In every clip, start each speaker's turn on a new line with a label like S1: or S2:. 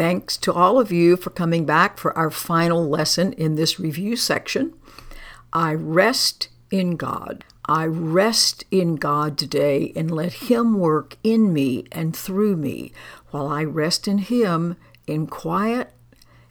S1: Thanks to all of you for coming back for our final lesson in this review section. I rest in God. I rest in God today and let Him work in me and through me while I rest in Him in quiet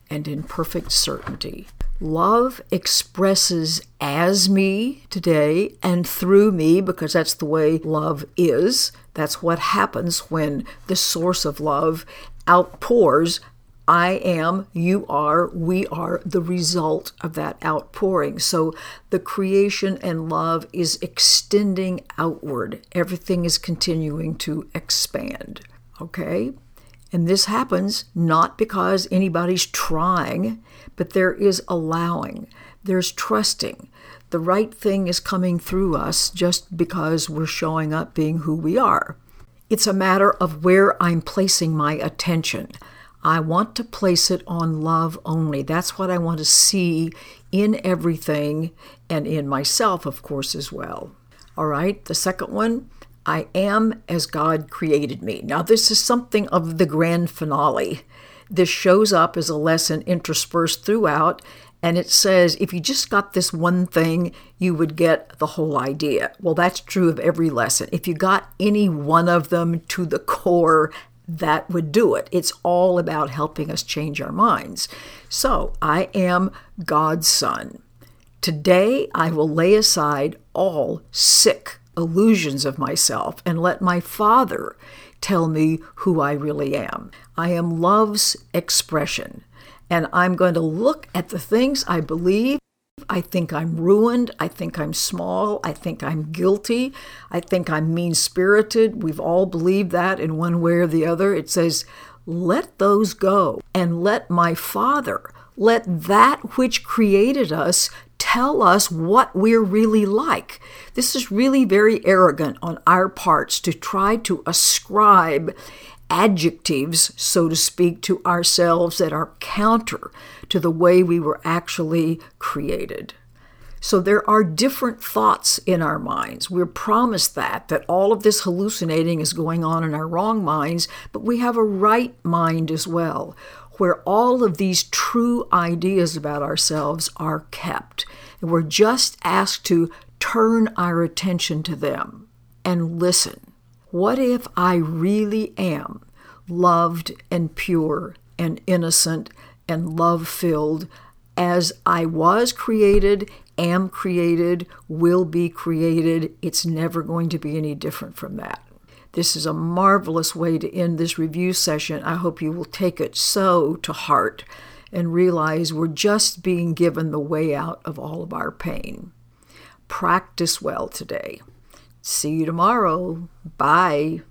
S1: and in perfect certainty. Love expresses as me today and through me because that's the way love is. That's what happens when the source of love outpours. I am, you are, we are the result of that outpouring. So the creation and love is extending outward. Everything is continuing to expand. Okay? And this happens not because anybody's trying, but there is allowing, there's trusting. The right thing is coming through us just because we're showing up being who we are. It's a matter of where I'm placing my attention. I want to place it on love only. That's what I want to see in everything and in myself, of course, as well. All right, the second one I am as God created me. Now, this is something of the grand finale. This shows up as a lesson interspersed throughout, and it says if you just got this one thing, you would get the whole idea. Well, that's true of every lesson. If you got any one of them to the core, that would do it. It's all about helping us change our minds. So, I am God's son. Today, I will lay aside all sick illusions of myself and let my Father tell me who I really am. I am love's expression, and I'm going to look at the things I believe. I think I'm ruined. I think I'm small. I think I'm guilty. I think I'm mean spirited. We've all believed that in one way or the other. It says, let those go and let my Father, let that which created us tell us what we're really like. This is really very arrogant on our parts to try to ascribe adjectives, so to speak, to ourselves that are counter to the way we were actually created. So there are different thoughts in our minds. We're promised that, that all of this hallucinating is going on in our wrong minds, but we have a right mind as well, where all of these true ideas about ourselves are kept. And we're just asked to turn our attention to them and listen. What if I really am loved and pure and innocent and love filled as I was created, am created, will be created? It's never going to be any different from that. This is a marvelous way to end this review session. I hope you will take it so to heart and realize we're just being given the way out of all of our pain. Practice well today. See you tomorrow. Bye.